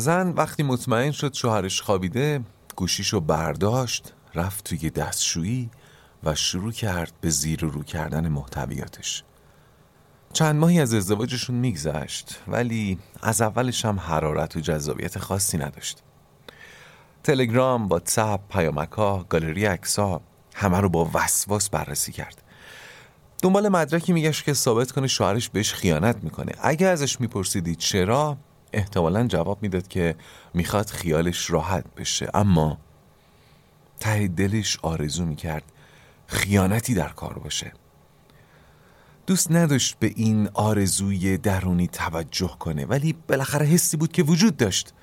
زن وقتی مطمئن شد شوهرش خوابیده گوشیشو برداشت رفت توی دستشویی و شروع کرد به زیر و رو کردن محتویاتش. چند ماهی از ازدواجشون میگذشت ولی از اولش هم حرارت و جذابیت خاصی نداشت. تلگرام، واتساپ، پیامکا، گالری اکسا همه رو با وسواس بررسی کرد. دنبال مدرکی میگشت که ثابت کنه شوهرش بهش خیانت می‌کنه. اگه ازش میپرسیدی چرا احتمالا جواب می‌داد که می‌خواد خیالش راحت بشه. اما ته دلش آرزو می‌کرد خیانتی در کار باشه. دوست نداشت به این آرزوی درونی توجه کنه ولی بالاخره حسی بود که وجود داشت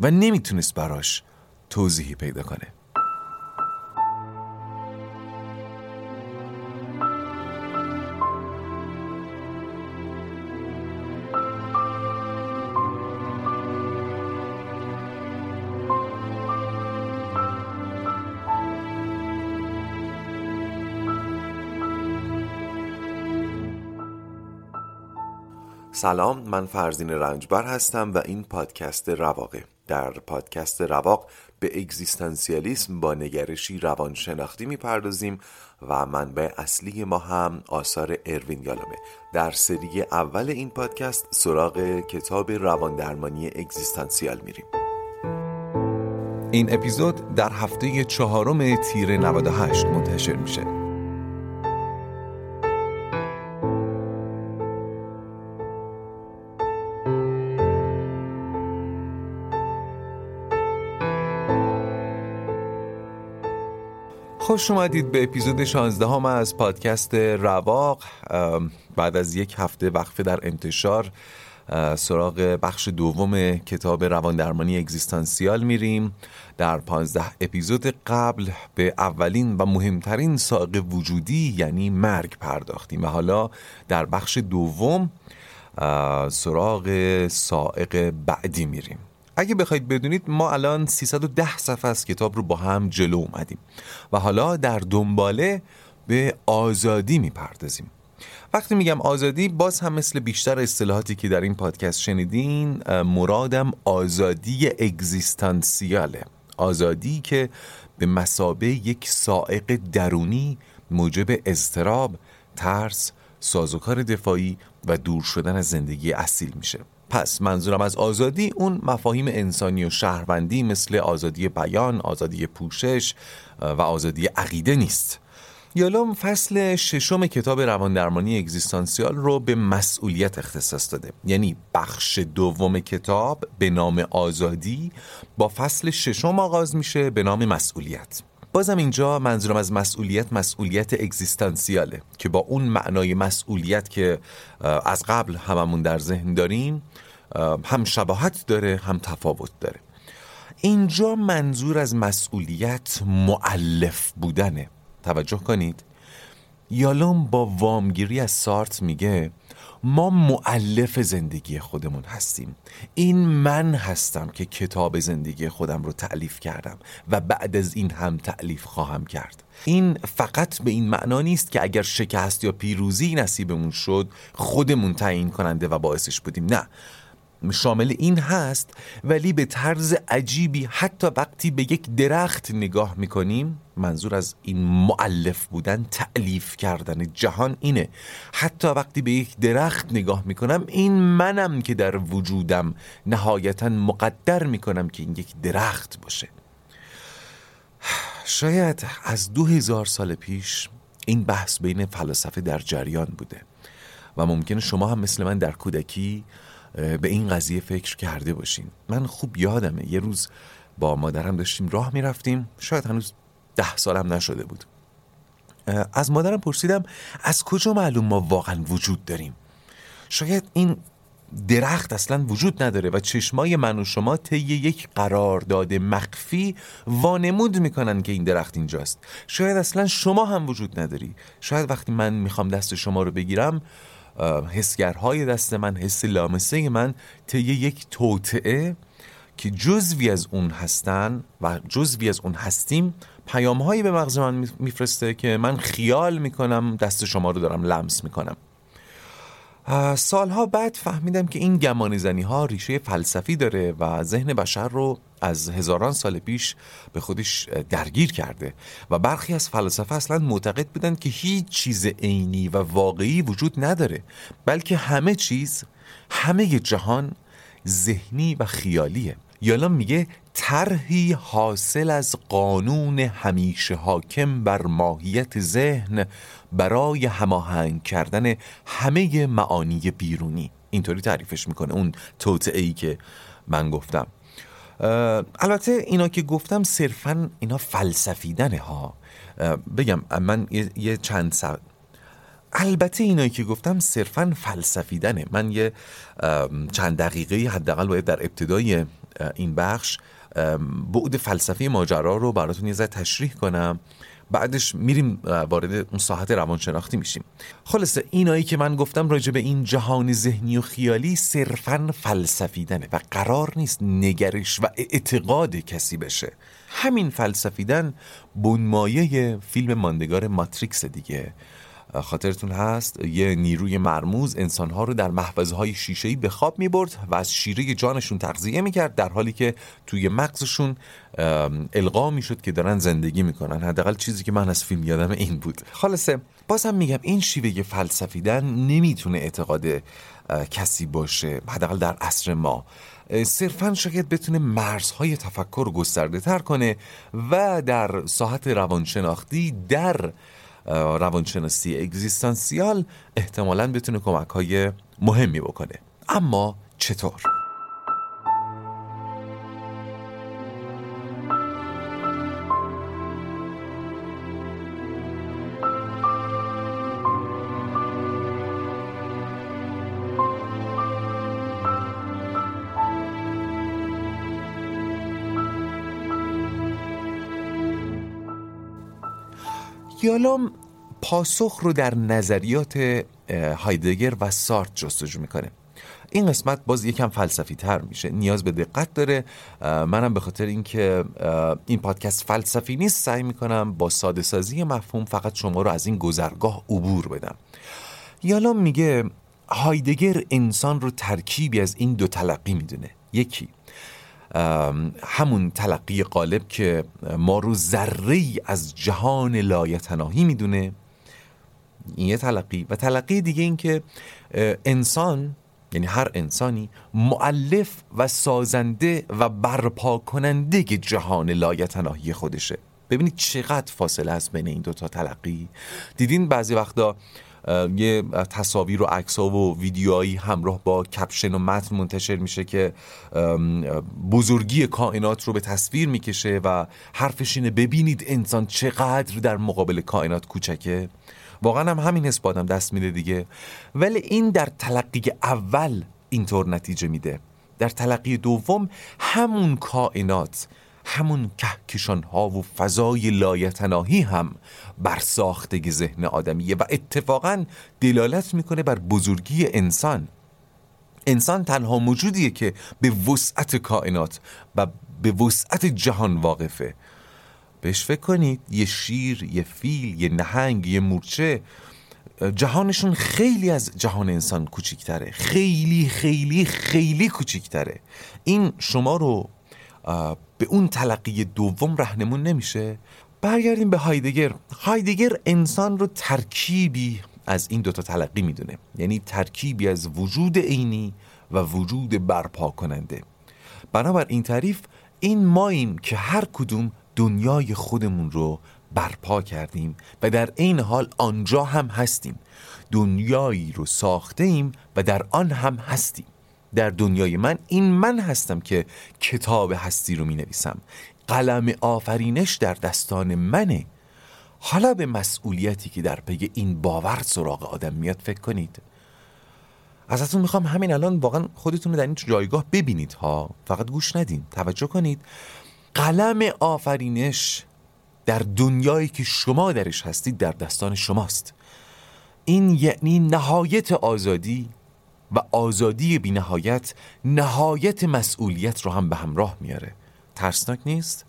و نمی‌تونست براش توضیحی پیدا کنه. سلام من فرزین رنجبر هستم و این پادکست رواقه. در پادکست رواق به اگزیستانسیالیسم با نگرشی روانشناختی می‌پردازیم و منبع اصلی ما هم آثار اروین یالومه. در سری اول این پادکست سراغ کتاب رواندرمانی اگزیستانسیال میریم. این اپیزود در هفته چهارم تیر 98 منتشر میشه. خوش اومدید به اپیزود 16 هم از پادکست رواق. بعد از یک هفته وقفه در انتشار سراغ بخش دوم کتاب روان درمانی اگزیستانسیال میریم. در 15 اپیزود قبل به اولین و مهمترین ساق وجودی یعنی مرگ پرداختیم و حالا در بخش دوم سراغ سائق بعدی میریم. اگه بخواید بدونید ما الان 310 صفحه از کتاب رو با هم جلو اومدیم و حالا در دنباله به آزادی می‌پردازیم. وقتی میگم آزادی باز هم مثل بیشتر اصطلاحاتی که در این پادکست شنیدین مرادم آزادی اگزیستانسیاله. آزادی که به مسابه یک سائق درونی موجب اضطراب، ترس، سازوکار دفاعی و دور شدن از زندگی اصیل میشه. پس منظورم از آزادی اون مفاهیم انسانی و شهروندی مثل آزادی بیان، آزادی پوشش و آزادی عقیده نیست. یالوم فصل ششم کتاب رواندرمانی اگزیستانسیال رو به مسئولیت اختصاص داده. یعنی بخش دوم کتاب به نام آزادی با فصل ششم آغاز میشه به نام مسئولیت. بازم اینجا منظورم از مسئولیت مسئولیت اگزیستانسیاله که با اون معنای مسئولیت که از قبل هممون در ذهن داریم هم شباهت داره هم تفاوت داره. اینجا منظور از مسئولیت معلف بودنه. توجه کنید. یالوم با وامگیری از سارت میگه ما معلف زندگی خودمون هستیم. این من هستم که کتاب زندگی خودم رو تعلیف کردم و بعد از این هم تعلیف خواهم کرد. این فقط به این معنا نیست که اگر شکست یا پیروزی نصیبمون شد خودمون تعیین کننده و باعثش بودیم. نه. شامل این هست ولی به طرز عجیبی حتی وقتی به یک درخت نگاه می‌کنیم منظور از این معلف بودن تعلیف کردن جهان اینه. حتی وقتی به یک درخت نگاه می‌کنم این منم که در وجودم نهایتا مقدر می‌کنم که این یک درخت باشه. شاید از دو هزار سال پیش این بحث بین فلاسفه در جریان بوده و ممکنه شما هم مثل من در کودکی به این قضیه فکر کرده باشین. من خوب یادمه. یه روز با مادرم داشتیم راه می‌رفتیم. شاید هنوز ده سالم نشده بود. از مادرم پرسیدم از کجا معلوم ما واقعا وجود داریم؟ شاید این درخت اصلا وجود نداره و چشمای من و شما طی یک قرارداد مخفی وانمود می‌کنن که این درخت اینجاست. شاید اصلا شما هم وجود نداری. شاید وقتی من می‌خوام دست شما رو بگیرم حسگرهای دست من حس لامسه من طی یک توطعه که جزوی از اون هستن و جزوی از اون هستیم پیامهایی به مغز من میفرسته که من خیال می‌کنم دست شما رو دارم لمس می‌کنم. سالها بعد فهمیدم که این گمان زنی ها ریشه فلسفی داره و ذهن بشر رو از هزاران سال پیش به خودش درگیر کرده و برخی از فلسفه اصلا معتقد بودن که هیچ چیز عینی و واقعی وجود نداره بلکه همه چیز همه جهان ذهنی و خیالیه. یالا میگه طرحی حاصل از قانون همیشه حاکم بر ماهیت ذهن برای هماهنگ کردن همه معانی بیرونی. اینطوری تعریفش می‌کنه اون توطعه ای که من گفتم. البته اینا که گفتم صرفا اینا فلسفیدنه ها. بگم من یه چند سر البته اینایی که گفتم صرفا فلسفیدنه. من یه چند دقیقه حداقل باید در ابتدای این بخش بعد فلسفی ماجرا رو براتون یه تشریح کنم. بعدش میریم وارد اون ساحت روانشناختی میشیم. خلاصه اینایی که من گفتم راجع به این جهان ذهنی و خیالی صرفا فلسفیدنه و قرار نیست نگرش و اعتقاد کسی بشه. همین فلسفیدن بنمایه فیلم ماندگار ماتریکس دیگه. خاطرتون هست؟ یه نیروی مرموز انسانها رو در محفظهای شیشه‌ای به خواب می‌برد و از شیره جانشون تغذیه می‌کرد در حالی که توی مغزشون القا می‌شد که دارن زندگی می‌کنن. حداقل چیزی که من از فیلم یادم این بود. خلاصه بازم میگم این شیوه فلسفیدن نمی‌تونه اعتقاد کسی باشه حداقل در عصر ما. صرفا شاید بتونه مرزهای تفکر رو گسترده تر کنه و در ساحت روانشناختی در روانشناسی اگزیستانسیال احتمالا بتونه کمک های مهمی بکنه اما چطور؟ یالوم پاسخ رو در نظریات هایدگر و سارت جستجو می‌کنه. این قسمت باز یکم فلسفی تر میشه نیاز به دقت داره. منم به خاطر اینکه این پادکست فلسفی نیست سعی می‌کنم با ساده سازی مفهوم فقط شما رو از این گذرگاه عبور بدم. یالام میگه هایدگر انسان رو ترکیبی از این دو تلقی می‌دونه. یکی همون تلقی قالب که ما رو ذره از جهان لایتناهی می‌دونه. این یه تلقی. و تلقی دیگه این که انسان یعنی هر انسانی معلف و سازنده و برپا کننده جهان لایتناهی خودشه. ببینید چقدر فاصله است بین این دوتا تلقی. دیدین بعضی وقتا یه تصاویر و عکس و ویدیوهایی همراه با کپشن و متن منتشر میشه که بزرگی کائنات رو به تصویر می‌کشه و حرفش اینه ببینید انسان چقدر در مقابل کائنات کوچکه. واقعا هم همین حس بادم دست میده دیگه. ولی این در تلقی اول اینطور نتیجه میده. در تلقی دوم همون کائنات همون کهکشان ها و فضای لایتناهی هم بر ساختگی ذهن آدمیه و اتفاقا دلالت می‌کنه بر بزرگی انسان. انسان تنها موجودیه که به وسعت کائنات و به وسعت جهان واقفه. بهش فکر کنید یه شیر یه فیل یه نهنگ یه مورچه. جهانشون خیلی از جهان انسان کوچیکتره خیلی خیلی خیلی کوچیکتره این شما رو به اون تلقی دوم رهنمون نمیشه. برگردیم به هایدگر. هایدگر انسان رو ترکیبی از این دوتا تلقی می‌دونه. یعنی ترکیبی از وجود عینی و وجود برپا کننده. بنابر این تعریف این ماییم که هر کدوم دنیای خودمون رو برپا کردیم و در این حال آنجا هم هستیم. دنیایی رو ساخته ایم و در آن هم هستیم. در دنیای من این من هستم که کتاب هستی رو می نویسم قلم آفرینش در دستان منه. حالا به مسئولیتی که در پی این باور سراغ آدم میاد فکر کنید. ازتون می‌خوام همین الان واقعا خودتون رو در این جایگاه ببینید ها. فقط گوش ندین. توجه کنید. قلم آفرینش در دنیایی که شما درش هستید در دستان شماست. این یعنی نهایت آزادی و آزادی بی نهایت نهایت مسئولیت رو هم به همراه میاره. ترسناک نیست؟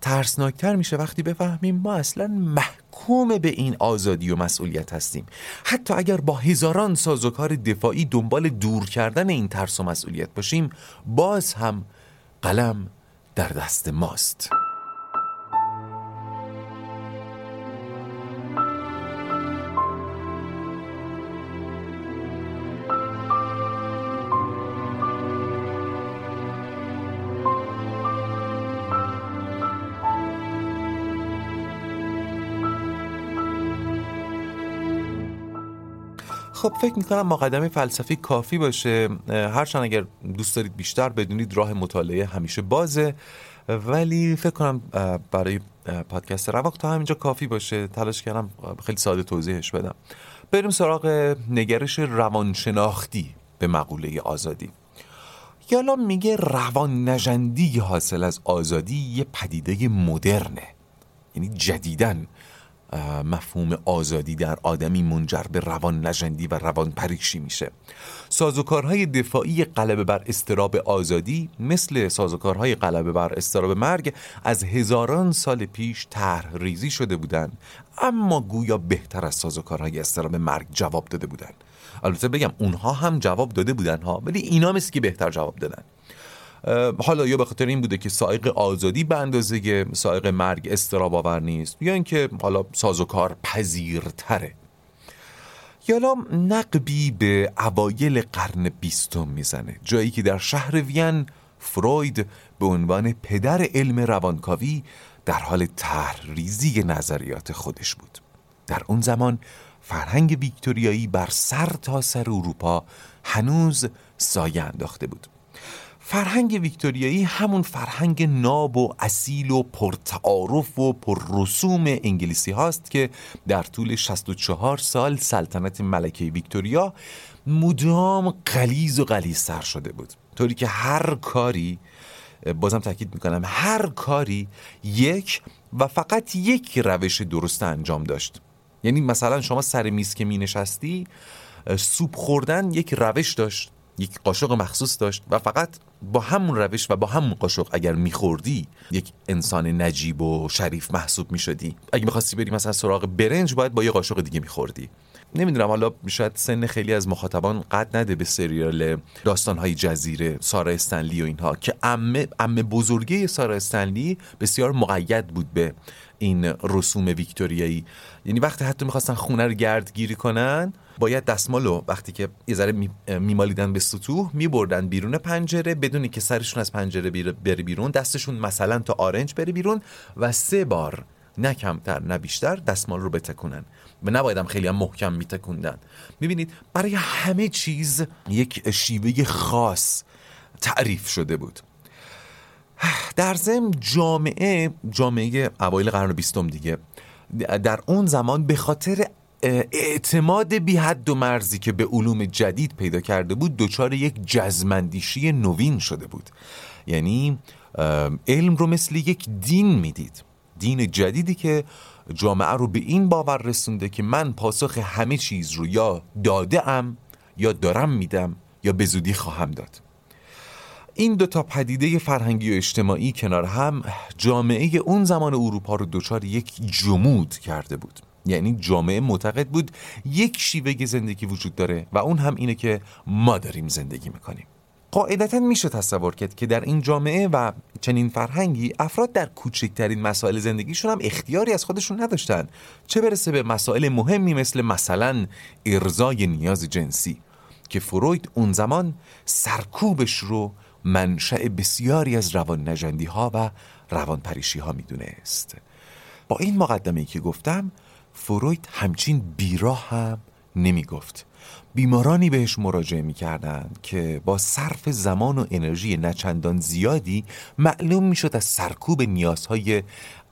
ترسناکتر میشه وقتی بفهمیم ما اصلا محکوم به این آزادی و مسئولیت هستیم. حتی اگر با هزاران سازوکار دفاعی دنبال دور کردن این ترس و مسئولیت باشیم باز هم قلم در دست ماست. فکر می‌کنم مقدمه فلسفی کافی باشه. هرچند اگر دوست دارید بیشتر بدونید راه مطالعه همیشه بازه. ولی فکر کنم برای پادکست رواق تا همینجا کافی باشه. تلاش کردم خیلی ساده توضیحش بدم. بریم سراغ نگرش روانشناختی به مقوله آزادی. یالا میگه روان نجندی حاصل از آزادی یه پدیده مدرنه یعنی جدیدن مفهوم آزادی در آدمی منجر به روان نجندی و روان پریشی میشه. سازوکارهای دفاعی غلبه بر استراب آزادی مثل سازوکارهای غلبه بر استراب مرگ از هزاران سال پیش طرح ریزی شده بودند. اما گویا بهتر از سازوکارهای استراب مرگ جواب داده بودند. البته بگم اونها هم جواب داده بودن ها ولی اینا مثل که بهتر جواب دادن. حالا یا به خاطر این بوده که سایق آزادی به اندازه سایق مرگ استراب آور نیست یا اینکه حالا سازوکار پذیرتره. یالا نقبی به اوایل قرن بیستم می‌زنه جایی که در شهر وین فروید به عنوان پدر علم روانکاوی در حال تحریزی نظریات خودش بود. در اون زمان فرهنگ ویکتوریایی بر سر تا سر اروپا هنوز سایه انداخته بود. فرهنگ ویکتوریایی همون فرهنگ ناب و اصیل و پرتعارف و پررسوم انگلیسی هاست که در طول 64 سال سلطنت ملکه ویکتوریا مدام قلیز و سر شده بود. طوری که هر کاری بازم تاکید می‌کنم هر کاری یک و فقط یک روش درست انجام داشت. یعنی مثلا شما سر میز که می نشستی سوپ خوردن یک روش داشت. یک قاشق مخصوص داشت و فقط با همون روش و با همون قاشق اگر میخوردی یک انسان نجیب و شریف محسوب می‌شدی. اگه می‌خواستی بری مثلا سراغ برنج باید با یه قاشق دیگه میخوردی. نمی‌دونم حالا شاید سن خیلی از مخاطبان قد نده به سریال داستانهای جزیره سارا استنلی و اینها که امه, امه بزرگه سارا استنلی بسیار مقید بود به این رسوم ویکتوریایی. یعنی وقتی حتی می‌خواستن خونه رو گردگیری کنن باید دستمالو وقتی که یه ذره میمالیدن به سطوح میبردن بیرون پنجره بدونی که سرشون از پنجره بره بیرون دستشون مثلا تا آرنج بره بیرون و سه بار نه کمتر نه بیشتر دستمال رو بتکونن. و نبایدم خیلی هم محکم میتکوندن. می‌بینید برای همه چیز یک شیوه خاص تعریف شده بود. در ضمن جامعه جامعه اوایل قرن بیستم دیگه در اون زمان به خاطر اعتماد بی حد و مرزی که به علوم جدید پیدا کرده بود دچار یک جزمندیشی نوین شده بود. یعنی علم رو مثل یک دین می‌دید. دین جدیدی که جامعه رو به این باور رسونده که من پاسخ همه چیز رو یا داده ام یا دارم میدم یا به زودی خواهم داد. این دو تا پدیده فرهنگی و اجتماعی کنار هم جامعه اون زمان اروپا رو دچار یک جمود کرده بود. یعنی جامعه معتقد بود یک شیوه زندگی وجود داره و اون هم اینه که ما داریم زندگی می‌کنیم. قاعدتا میشه تصور کرد که در این جامعه و چنین فرهنگی افراد در کوچکترین مسائل زندگیشون هم اختیاری از خودشون نداشتن. چه برسه به مسائل مهمی مثل مثلا ارزای نیاز جنسی که فروید اون زمان سرکوبش رو منشأ بسیاری از روان نجندی ها و روان پریشی ها می‌دونست. با این مقدمه که گفتم فروید همچین بیراه هم نمی گفت بیمارانی بهش مراجعه می که با صرف زمان و انرژی نچندان زیادی معلوم می شد از سرکوب نیازهای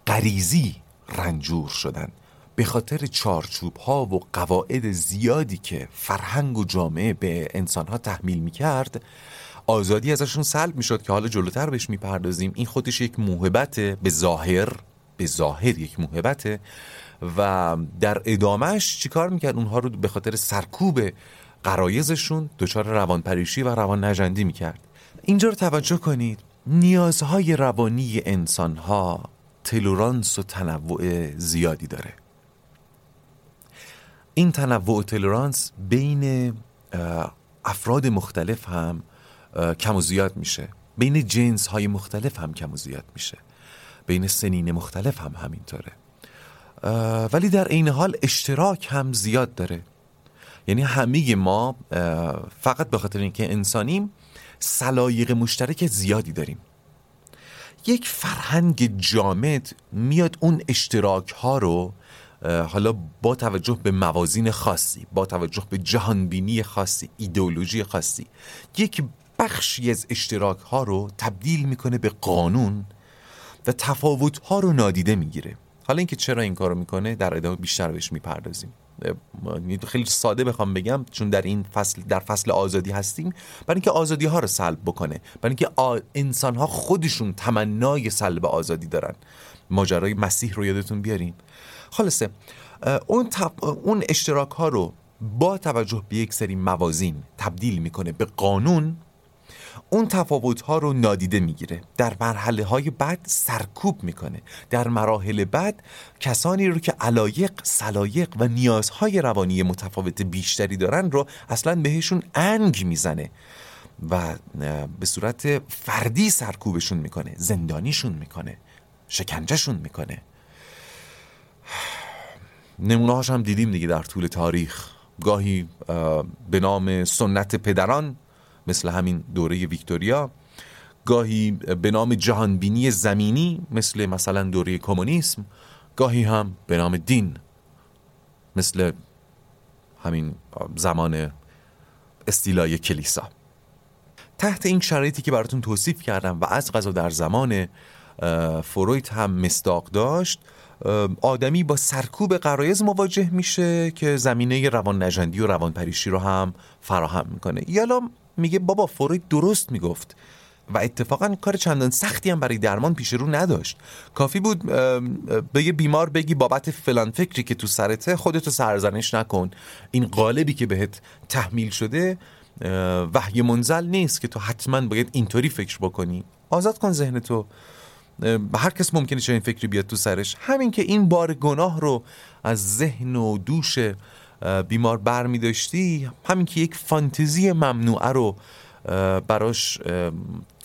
غریزی رنجور شدن به خاطر چارچوب ها و قواعد زیادی که فرهنگ و جامعه به انسان ها تحمیل می کرد آزادی ازشون سلب می شد که حالا جلوتر بهش می پردازیم این خودش یک موهبت به ظاهر به ظاهر یک موهبته و در ادامهش چیکار می‌کرد؟ اونها رو به خاطر سرکوب قرایزشون دچار روانپریشی و روان نجندی می‌کرد. اینجا رو توجه کنید. نیازهای روانی انسانها تلورانس و تنوع زیادی داره. این تنوع و تلورانس بین افراد مختلف هم کم و زیاد میشه. بین جنس های مختلف هم کم و زیاد میشه. بین سنین مختلف هم همینطوره. ولی در عین حال اشتراک هم زیاد داره. یعنی همه ما فقط به خاطر اینکه انسانیم سلایق مشترک زیادی داریم. یک فرهنگ جامد میاد اون اشتراک ها رو حالا با توجه به موازین خاصی با توجه به جهانبینی خاصی ایدئولوژی خاصی یک بخشی از اشتراک ها رو تبدیل می‌کنه به قانون و تفاوت ها رو نادیده می‌گیره. حالا اینکه چرا این کارو می‌کنه در ادامه بیشتر بهش می‌پردازیم. خیلی ساده بخوام بگم چون در این فصل در فصل آزادی هستیم برای اینکه آزادی ها رو سلب بکنه برای اینکه انسان ها خودشون تمنای سلب آزادی دارن. ماجرای مسیح رو یادتون بیارین خلاصه اون, اون اشتراک ها رو با توجه به یک سری موازین تبدیل می‌کنه به قانون اون تفاوت ها رو نادیده می‌گیره. در مرحله های بعد سرکوب می‌کنه. در مراحل بعد کسانی رو که علایق سلایق و نیازهای روانی متفاوت بیشتری دارن رو اصلا بهشون انگ می‌زنه و به صورت فردی سرکوبشون می‌کنه. زندانیشون می‌کنه. شکنجهشون می‌کنه. نمونه هم دیدیم دیگه در طول تاریخ. گاهی به نام سنت پدران مثل همین دوره ویکتوریا. گاهی به نام جهانبینی زمینی مثل مثلا دوره کمونیسم. گاهی هم به نام دین مثل همین زمان استیلای کلیسا. تحت این شرایطی که براتون توصیف کردم و از غذا در زمان فروید هم مصداق داشت آدمی با سرکوب قرایز مواجه میشه که زمینه روان نجندی و روان پریشی رو هم فراهم می‌کنه. یالا میگه بابا فروید درست می‌گفت. و اتفاقا کار چندان سختی هم برای درمان پیش رو نداشت. کافی بود به یه بیمار بگی بابت فلان فکری که تو سرته خودتو سرزنش نکن. این قالبی که بهت تحمیل شده وحی منزل نیست که تو حتما باید اینطوری فکر بکنی. آزاد کن ذهنتو هر کس ممکنه چنین فکری بیاد تو سرش. همین که این بار گناه رو از ذهن و دوش بیمار بر می داشتی همین که یک فانتزی ممنوعه رو براش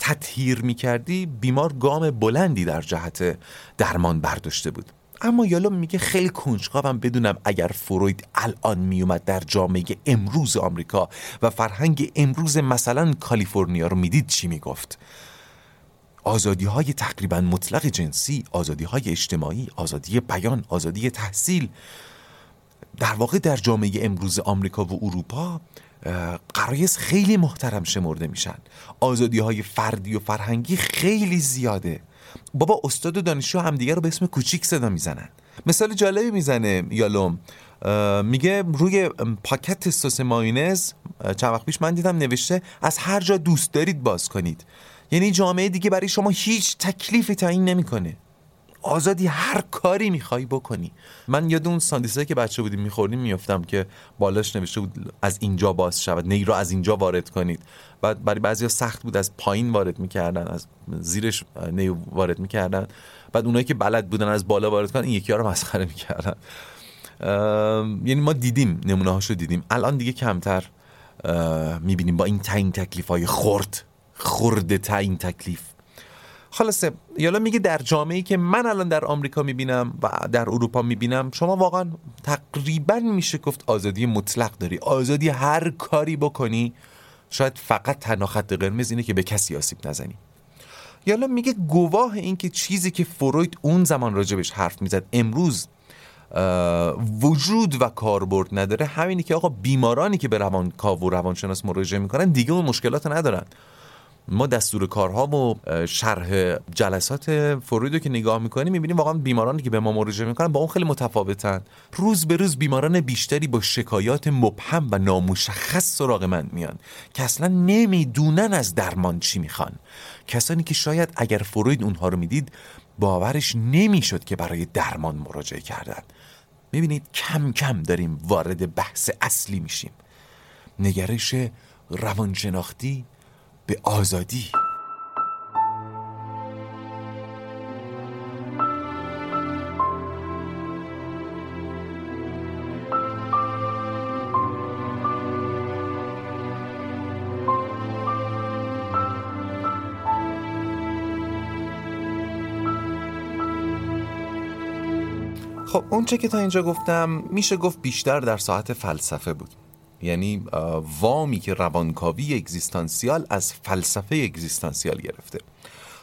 تطهیر می کردی بیمار گام بلندی در جهت درمان برداشته بود. اما یالا میگه خیلی کنجکاوم بدونم اگر فروید الان میومد در جامعه امروز آمریکا و فرهنگ امروز مثلا کالیفرنیا رو می‌دید چی می‌گفت؟ آزادی های تقریبا مطلق جنسی آزادی های اجتماعی آزادی بیان آزادی تحصیل در واقع در جامعه امروز آمریکا و اروپا قرایز خیلی محترم شمرده میشن. آزادی های فردی و فرهنگی خیلی زیاده. بابا استاد و دانشجو همدیگه رو به اسم کوچیک صدا می‌زنن. مثال جالبی می‌زنه یالوم. میگه روی پاکت سس ماینز چند وقت پیش من دیدم نوشته از هر جا دوست دارید باز کنید. یعنی جامعه دیگه برای شما هیچ تکلیفی تعیین نمی‌کنه. آزادی هر کاری می‌خوای بکنی. من یاد اون ساندیسه که بچه بودیم میخوردیم میفتم که بالاش نوشته بود از اینجا باز شود نی رو از اینجا وارد کنید. بعد برای بعضی سخت بود از پایین وارد می‌کردن از زیرش نی وارد می‌کردن. بعد اونایی که بلد بودن از بالا وارد کنن این یکی ها رو مسخره می‌کردن. یعنی ما دیدیم نمونه هاشو دیدیم. الان دیگه کمتر می‌بینیم با این تعیین تکلیف های خورد خورده تعیین تکلیف. خلاصه یالا میگه در جامعه که من الان در آمریکا می‌بینم و در اروپا می‌بینم شما واقعا تقریبا میشه گفت آزادی مطلق داری. آزادی هر کاری بکنی شاید فقط تنها خط قرمز اینه که به کسی آسیب نزنی. یالا میگه گواه این که چیزی که فروید اون زمان راجبش حرف می‌زد امروز وجود و کاربرد نداره همینی که آقا بیمارانی که به روانکاو و روانشناس مراجعه می‌کنن دیگه اون مشکلات ندارن. ما دستور کارها و شرح جلسات فروید رو که نگاه می‌کنیم می‌بینیم واقعا بیمارانی که به ما مراجعه می‌کنن با اون خیلی متفاوتن. روز به روز بیماران بیشتری با شکایات مبهم و نامشخص سراغ من میان که اصلا نمی‌دونن از درمان چی می‌خوان. کسانی که شاید اگر فروید اونها رو می‌دید باورش نمی‌شد که برای درمان مراجعه کردن. می‌بینید کم کم داریم وارد بحث اصلی میشیم. نگرش روانشناختی به آزادی. خب اونچه که تا اینجا گفتم میشه گفت بیشتر در ساعت فلسفه بود. یعنی وامی که روانکاوی اگزیستانسیال از فلسفه اگزیستانسیال گرفته.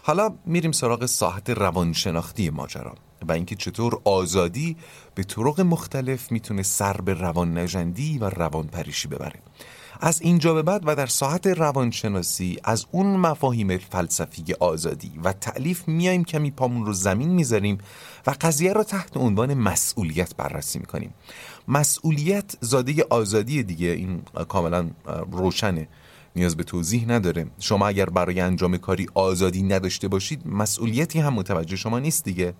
حالا میریم سراغ ساحت روانشناختی ماجرا. و اینکه چطور آزادی به طرق مختلف می‌تونه سر به روان نجندی و روان پریشی ببره. از اینجا به بعد و در ساحت روانشناسی از اون مفاهیم فلسفی آزادی و تعلیف میایم کمی پامون رو زمین می‌ذاریم و قضیه رو تحت عنوان مسئولیت بررسی می‌کنیم. مسئولیت زاده آزادی دیگه این کاملا روشنه نیاز به توضیح نداره. شما اگر برای انجام کاری آزادی نداشته باشید مسئولیتی هم متوجه شما نیست دیگه.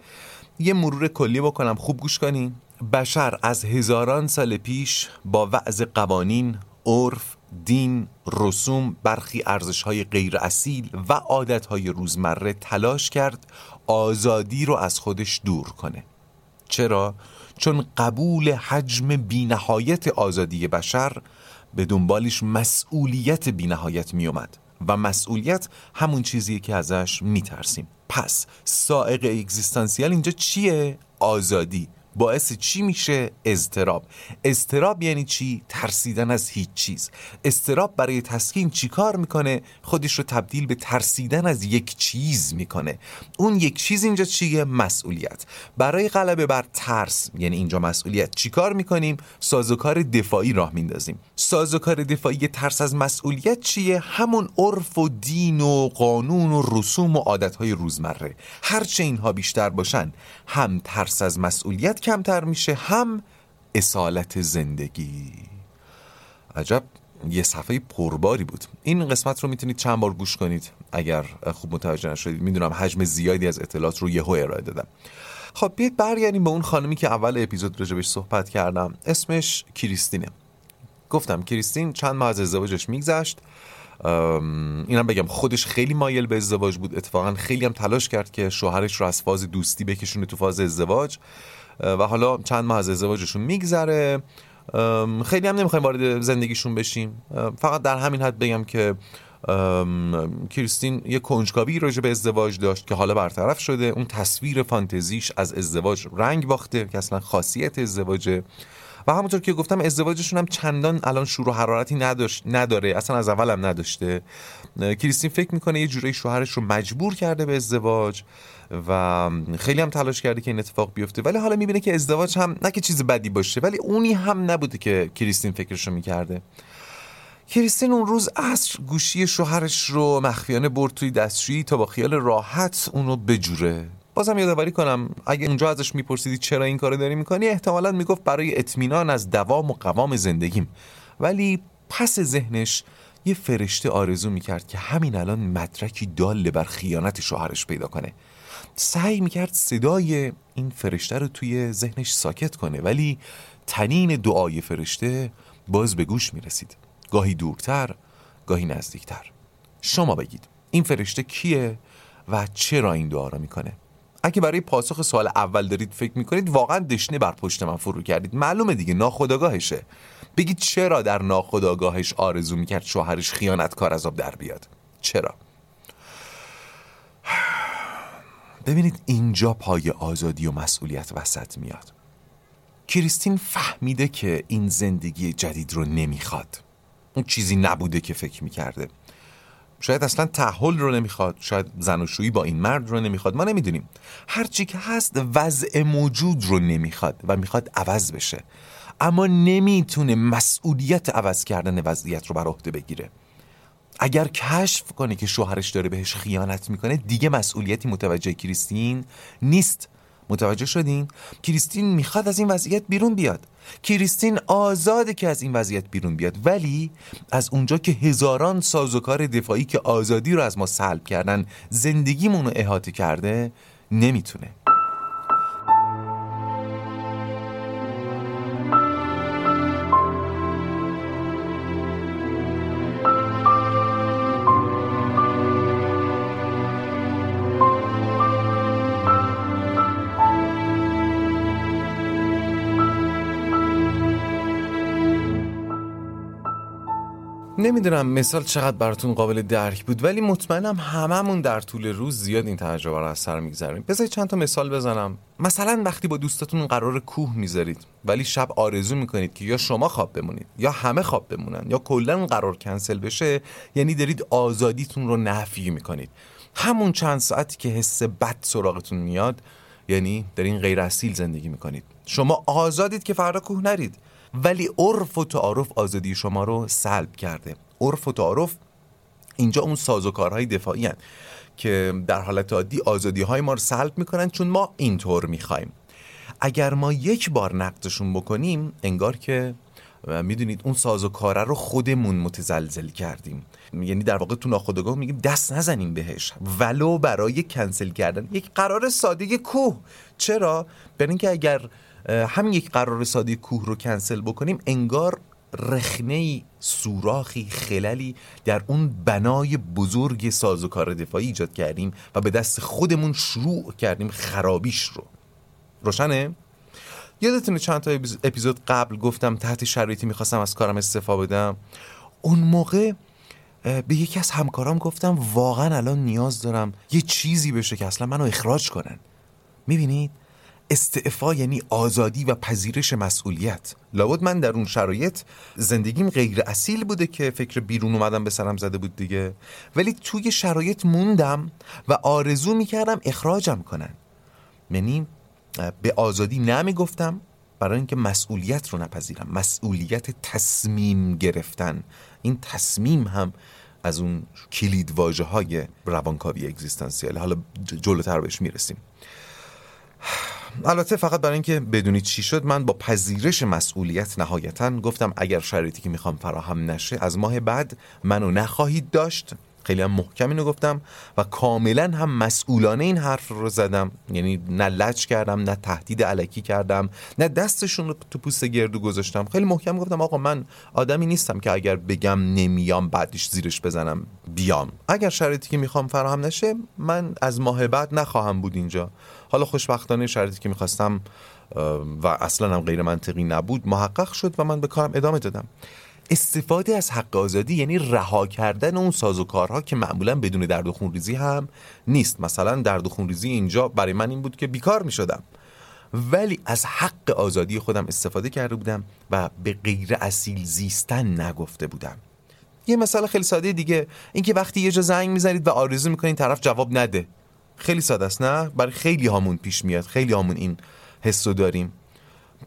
یه مرور کلی بکنم. خوب گوش کنین. بشر از هزاران سال پیش با وعظ قوانین عرف دین رسوم برخی ارزش های غیر اصیل و عادت های روزمره تلاش کرد آزادی رو از خودش دور کنه. چرا؟ چون قبول حجم بینهایت آزادی بشر به دنبالش مسئولیت بینهایت می اومد و مسئولیت همون چیزیه که ازش میترسیم پس سائق اگزیستانسیال اینجا چیه؟ آزادی باعث چی میشه اضطراب؟ اضطراب یعنی چی؟ ترسیدن از هیچ چیز. اضطراب برای تسکین چی کار می‌کنه؟ خودش رو تبدیل به ترسیدن از یک چیز می‌کنه. اون یک چیز اینجا چیه؟ مسئولیت. برای غلبه بر ترس یعنی اینجا مسئولیت چی کار می‌کنیم؟ سازوکار دفاعی راه میندازیم. سازوکار دفاعی ترس از مسئولیت چیه؟ همون عرف و دین و قانون و رسوم و عادتهای روزمره. هرچه اینها بیشتر باشن هم ترس از مسئولیت کمتر میشه هم اصالت زندگی. عجب یه صفحه پرباری بود. این قسمت رو می‌تونید چند بار گوش کنید. اگر خوب متوجه نشدید می‌دونم حجم زیادی از اطلاعات رو یهو ارائه دادم. خب بیاید برگردیم به اون خانمی که اول اپیزود راجبش صحبت کردم. اسمش کریستینه. گفتم کریستین چند ماه از ازدواجش میگذشت. اینم بگم خودش خیلی مایل به ازدواج بود. اتفاقا خیلی هم تلاش کرد که شوهرش رو از فاز دوستی بکشونه تو فاز ازدواج. و حالا چند ماه از ازدواجشون میگذره. خیلی هم نمی‌خوایم وارد زندگیشون بشیم. فقط در همین حد بگم که کریستین یه کنجکاوی راجع به ازدواج داشت که حالا برطرف شده. اون تصویر فانتزیش از ازدواج رنگ باخته که اصلا خاصیت ازدواجه. و همونطور که گفتم ازدواجشون هم چندان الان شروع حرارتی نداشت نداره. اصلا از اول هم نداشته کریستین فکر می‌کنه یه جورایی شوهرش رو مجبور کرده به ازدواج و خیلی هم تلاش کرده که این اتفاق بیفته. ولی حالا می‌بینه که ازدواج هم نه که چیز بدی باشه ولی اونی هم نبوده که کریستین فکرشو می‌کرده. کریستین اون روز عصر گوشی شوهرش رو مخفیانه برد توی دستشویی تا با خیال راحت اونو بجوره. بازم یادآوری کنم اگه اونجا ازش میپرسیدی چرا این کارو داری می‌کنی احتمالا می‌گفت برای اطمینان از دوام و قوام زندگیم. ولی پس ذهنش یه فرشته آرزو می‌کرد که همین الان مدرکی داله بر خیانت شوهرش پیدا کنه. سعی می‌کرد صدای این فرشته رو توی ذهنش ساکت کنه ولی تنین دعای فرشته باز به گوش می‌رسید. گاهی دورتر گاهی نزدیکتر. شما بگید این فرشته کیه و چرا این دعا را می‌کنه؟ اگه برای پاسخ سوال اول دارید فکر می‌کنید واقعا دشنه بر پشت من فرو کردید. معلومه دیگه ناخداگاهشه بگید چرا در ناخداگاهش آرزو می‌کرد شوهرش خیانتکار از آب در بیاد؟ چرا؟ ببینید اینجا پای آزادی و مسئولیت وسط میاد. کریستین فهمیده که این زندگی جدید رو نمی‌خواد. اون چیزی نبوده که فکر می‌کرده. شاید اصلا تحول رو نمی‌خواد شاید زن با این مرد رو نمی‌خواد. ما نمی‌دونیم. هرچی که هست وضع موجود رو نمی‌خواد و می‌خواد عوض بشه. اما نمی‌تونه مسئولیت عوض کردن وضعیت رو بر عهده بگیره. اگر کشف کنه که شوهرش داره بهش خیانت می‌کنه دیگه مسئولیتی متوجه کریستین نیست. متوجه شدین؟ کریستین می‌خواد از این وضعیت بیرون بیاد کریستین آزاده که از این وضعیت بیرون بیاد ولی از اونجا که هزاران سازوکار دفاعی که آزادی رو از ما سلب کردن زندگیمون رو احاطه کرده نمی‌تونه نمی‌دونم مثال چقدر براتون قابل درک بود ولی مطمئنم هممون در طول روز زیاد این تجربه رو از سر میگذریم بذارید چند تا مثال بزنم. مثلا وقتی با دوستاتون قرار کوه می‌ذارید ولی شب آرزو می‌کنید که یا شما خواب بمونید یا همه خواب بمونن یا کلا قرار کنسل بشه یعنی دارید آزادیتون رو نفی می‌کنید. همون چند ساعتی که حس بد سراغتون میاد یعنی در این غیر اصیل زندگی می‌کنید. شما آزادید که فردا کوه نرید. ولی عرف و تعارف آزادی شما رو سلب کرده. عرف و تعارف اینجا اون سازوکارهای دفاعی هن که در حالت عادی آزادی های ما رو سلب می‌کنن چون ما اینطور می‌خوایم. اگر ما یک بار نقدشون بکنیم انگار که می‌دونید اون سازوکاره رو خودمون متزلزل کردیم. یعنی در واقع تو ناخودآگاه میگیم دست نزنیم بهش. ولو برای کنسل کردن. یک قرار ساده کوه. چرا؟ برای اینکه اگر همین یک قرار ساده کوه رو کنسل بکنیم انگار رخنه سوراخی خللی در اون بنای بزرگ سازوکار دفاعی ایجاد کردیم و به دست خودمون شروع کردیم خرابیش رو. روشنه؟ یادتونه چند تا اپیزود قبل گفتم تحت شرایطی می‌خواستم از کارم استفاده بدم. اون موقع به یکی از همکارام گفتم واقعا الان نیاز دارم یه چیزی بشه که اصلا منو اخراج کنن. می‌بینید؟ استعفا یعنی آزادی و پذیرش مسئولیت. لابد من در اون شرایط زندگیم غیر اصیل بوده که فکر بیرون اومدم به سرم زده بود دیگه. ولی توی شرایط موندم و آرزو می‌کردم اخراجم کنن. یعنی به آزادی نمی گفتم برای اینکه مسئولیت رو نپذیرم. مسئولیت تصمیم گرفتن. این تصمیم هم از اون کلید واژه های روانکاوی اگزیستانسیال. حالا جلوتر بهش می‌رسیم. البته فقط برای اینکه بدونید چی شد من با پذیرش مسئولیت نهایتا گفتم اگر شرایطی که می‌خوام فراهم نشه از ماه بعد منو نخواهید داشت. خیلی هم محکم اینو گفتم و کاملا هم مسئولانه این حرف رو زدم. یعنی نه لج کردم نه تهدید علکی کردم نه دستشون رو تو پوست گردو گذاشتم. خیلی محکم گفتم آقا من آدمی نیستم که اگر بگم نمیام بعدش زیرش بزنم بیام. اگر شرایطی که می‌خوام فراهم نشه من از ماه بعد نخواهم بود اینجا. حالا خوشبختانه شرایطی که می‌خواستم و اصلا هم غیر منطقی نبود محقق شد و من به کارم ادامه دادم. استفاده از حق آزادی یعنی رها کردن اون سازوکارها که معمولا بدون درد و خونریزی هم نیست. مثلا درد و خونریزی اینجا برای من این بود که بیکار می شدم ولی از حق آزادی خودم استفاده کرده بودم و به غیر اصیل زیستن نگفته بودم. یه مثال خیلی ساده دیگه. اینکه وقتی یه جا زنگ می‌زنید و آرزو می‌کنید طرف جواب نده. خیلی ساده است نه؟ برای خیلی هامون پیش میاد. خیلی هامون این حسو داریم.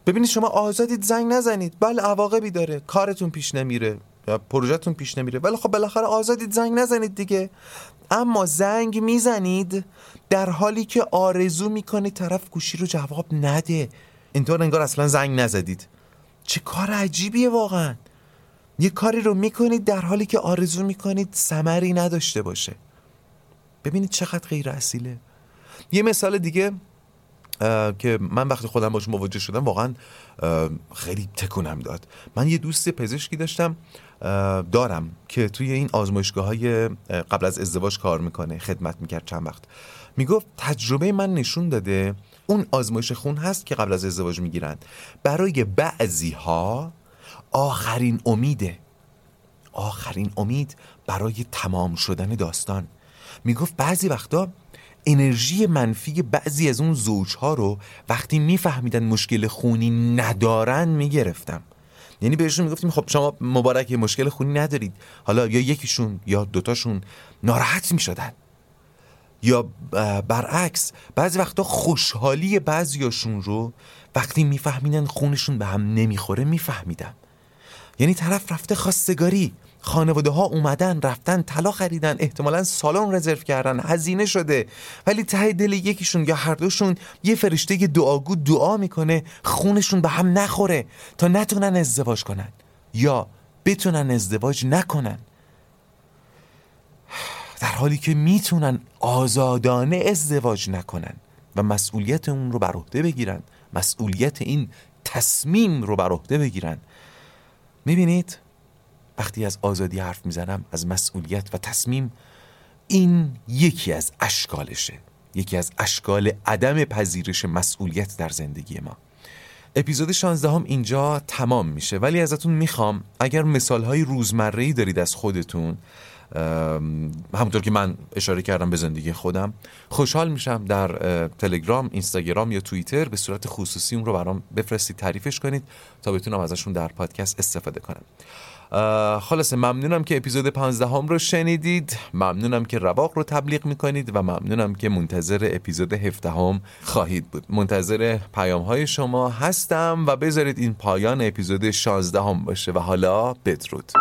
ببینید شما آزادید زنگ نزنید. بله عواقبی داره. کارتون پیش نمیره. یا پروژهتون پیش نمیره. ولی خب بالاخره آزادید زنگ نزنید دیگه. اما زنگ می‌زنید در حالی که آرزو می‌کنید طرف گوشی رو جواب نده. اینطور انگار اصلا زنگ نزدید. چه کار عجیبیه واقعا. یه کاری رو می‌کنید در حالی که آرزو می‌کنید سمری نداشته باشه. ببینید چقدر غیر اصیله یه مثال دیگه. که من وقتی خودم باش مواجه شدم واقعا خیلی تکونم داد. من یه دوست پزشکی داشتم دارم که توی این آزمایشگاه های قبل از ازدواج کار می‌کنه خدمت می‌کرد چند وقت. می‌گفت تجربه من نشون داده اون آزمایش خون هست که قبل از ازدواج می‌گیرن برای بعضی ها آخرین امیده. آخرین امید برای تمام شدن داستان. می‌گفت بعضی وقتا انرژی منفی بعضی از اون زوجها رو وقتی میفهمیدن مشکل خونی ندارن می‌گرفتم. یعنی بهشون می‌گفتیم خب شما مبارک مشکل خونی ندارید. حالا یا یکیشون یا دوتاشون ناراحت می‌شدن. یا برعکس بعضی وقتا خوشحالی بعضیاشون رو وقتی میفهمیدن خونشون به هم نمی‌خوره میفهمیدم. یعنی طرف رفته خواستگاری خانواده ها اومدن رفتن طلا خریدن احتمالا سالن رزرو کردن هزینه شده. ولی ته دل یکیشون یا هر دوشون یه فرشته دعاگو دعا می‌کنه خونشون به هم نخوره تا نتونن ازدواج کنن یا بتونن ازدواج نکنن. در حالی که می‌تونن آزادانه ازدواج نکنن و مسئولیت اون رو بر عهده بگیرن مسئولیت این تصمیم رو بر عهده بگیرن. می‌بینید؟ وقتی از آزادی حرف می‌زنم از مسئولیت و تصمیم این یکی از اشکالشه. یکی از اشکال عدم پذیرش مسئولیت در زندگی ما. اپیزود 16 هم اینجا تمام میشه ولی ازتون می‌خوام اگر مثال های روزمره دارید از خودتون همونطور که من اشاره کردم به زندگی خودم خوشحال میشم در تلگرام اینستاگرام یا توییتر به صورت خصوصی اون رو برام بفرستید تعریفش کنید تا بتونم ازشون در پادکست استفاده کنم. خلاصه ممنونم که اپیزود 15 هم رو شنیدید ممنونم که رواق رو تبلیغ می‌کنید و ممنونم که منتظر اپیزود 17 هم خواهید بود. منتظر پیام های شما هستم و بذارید این پایان اپیزود 16 هم باشه و حالا بدرود.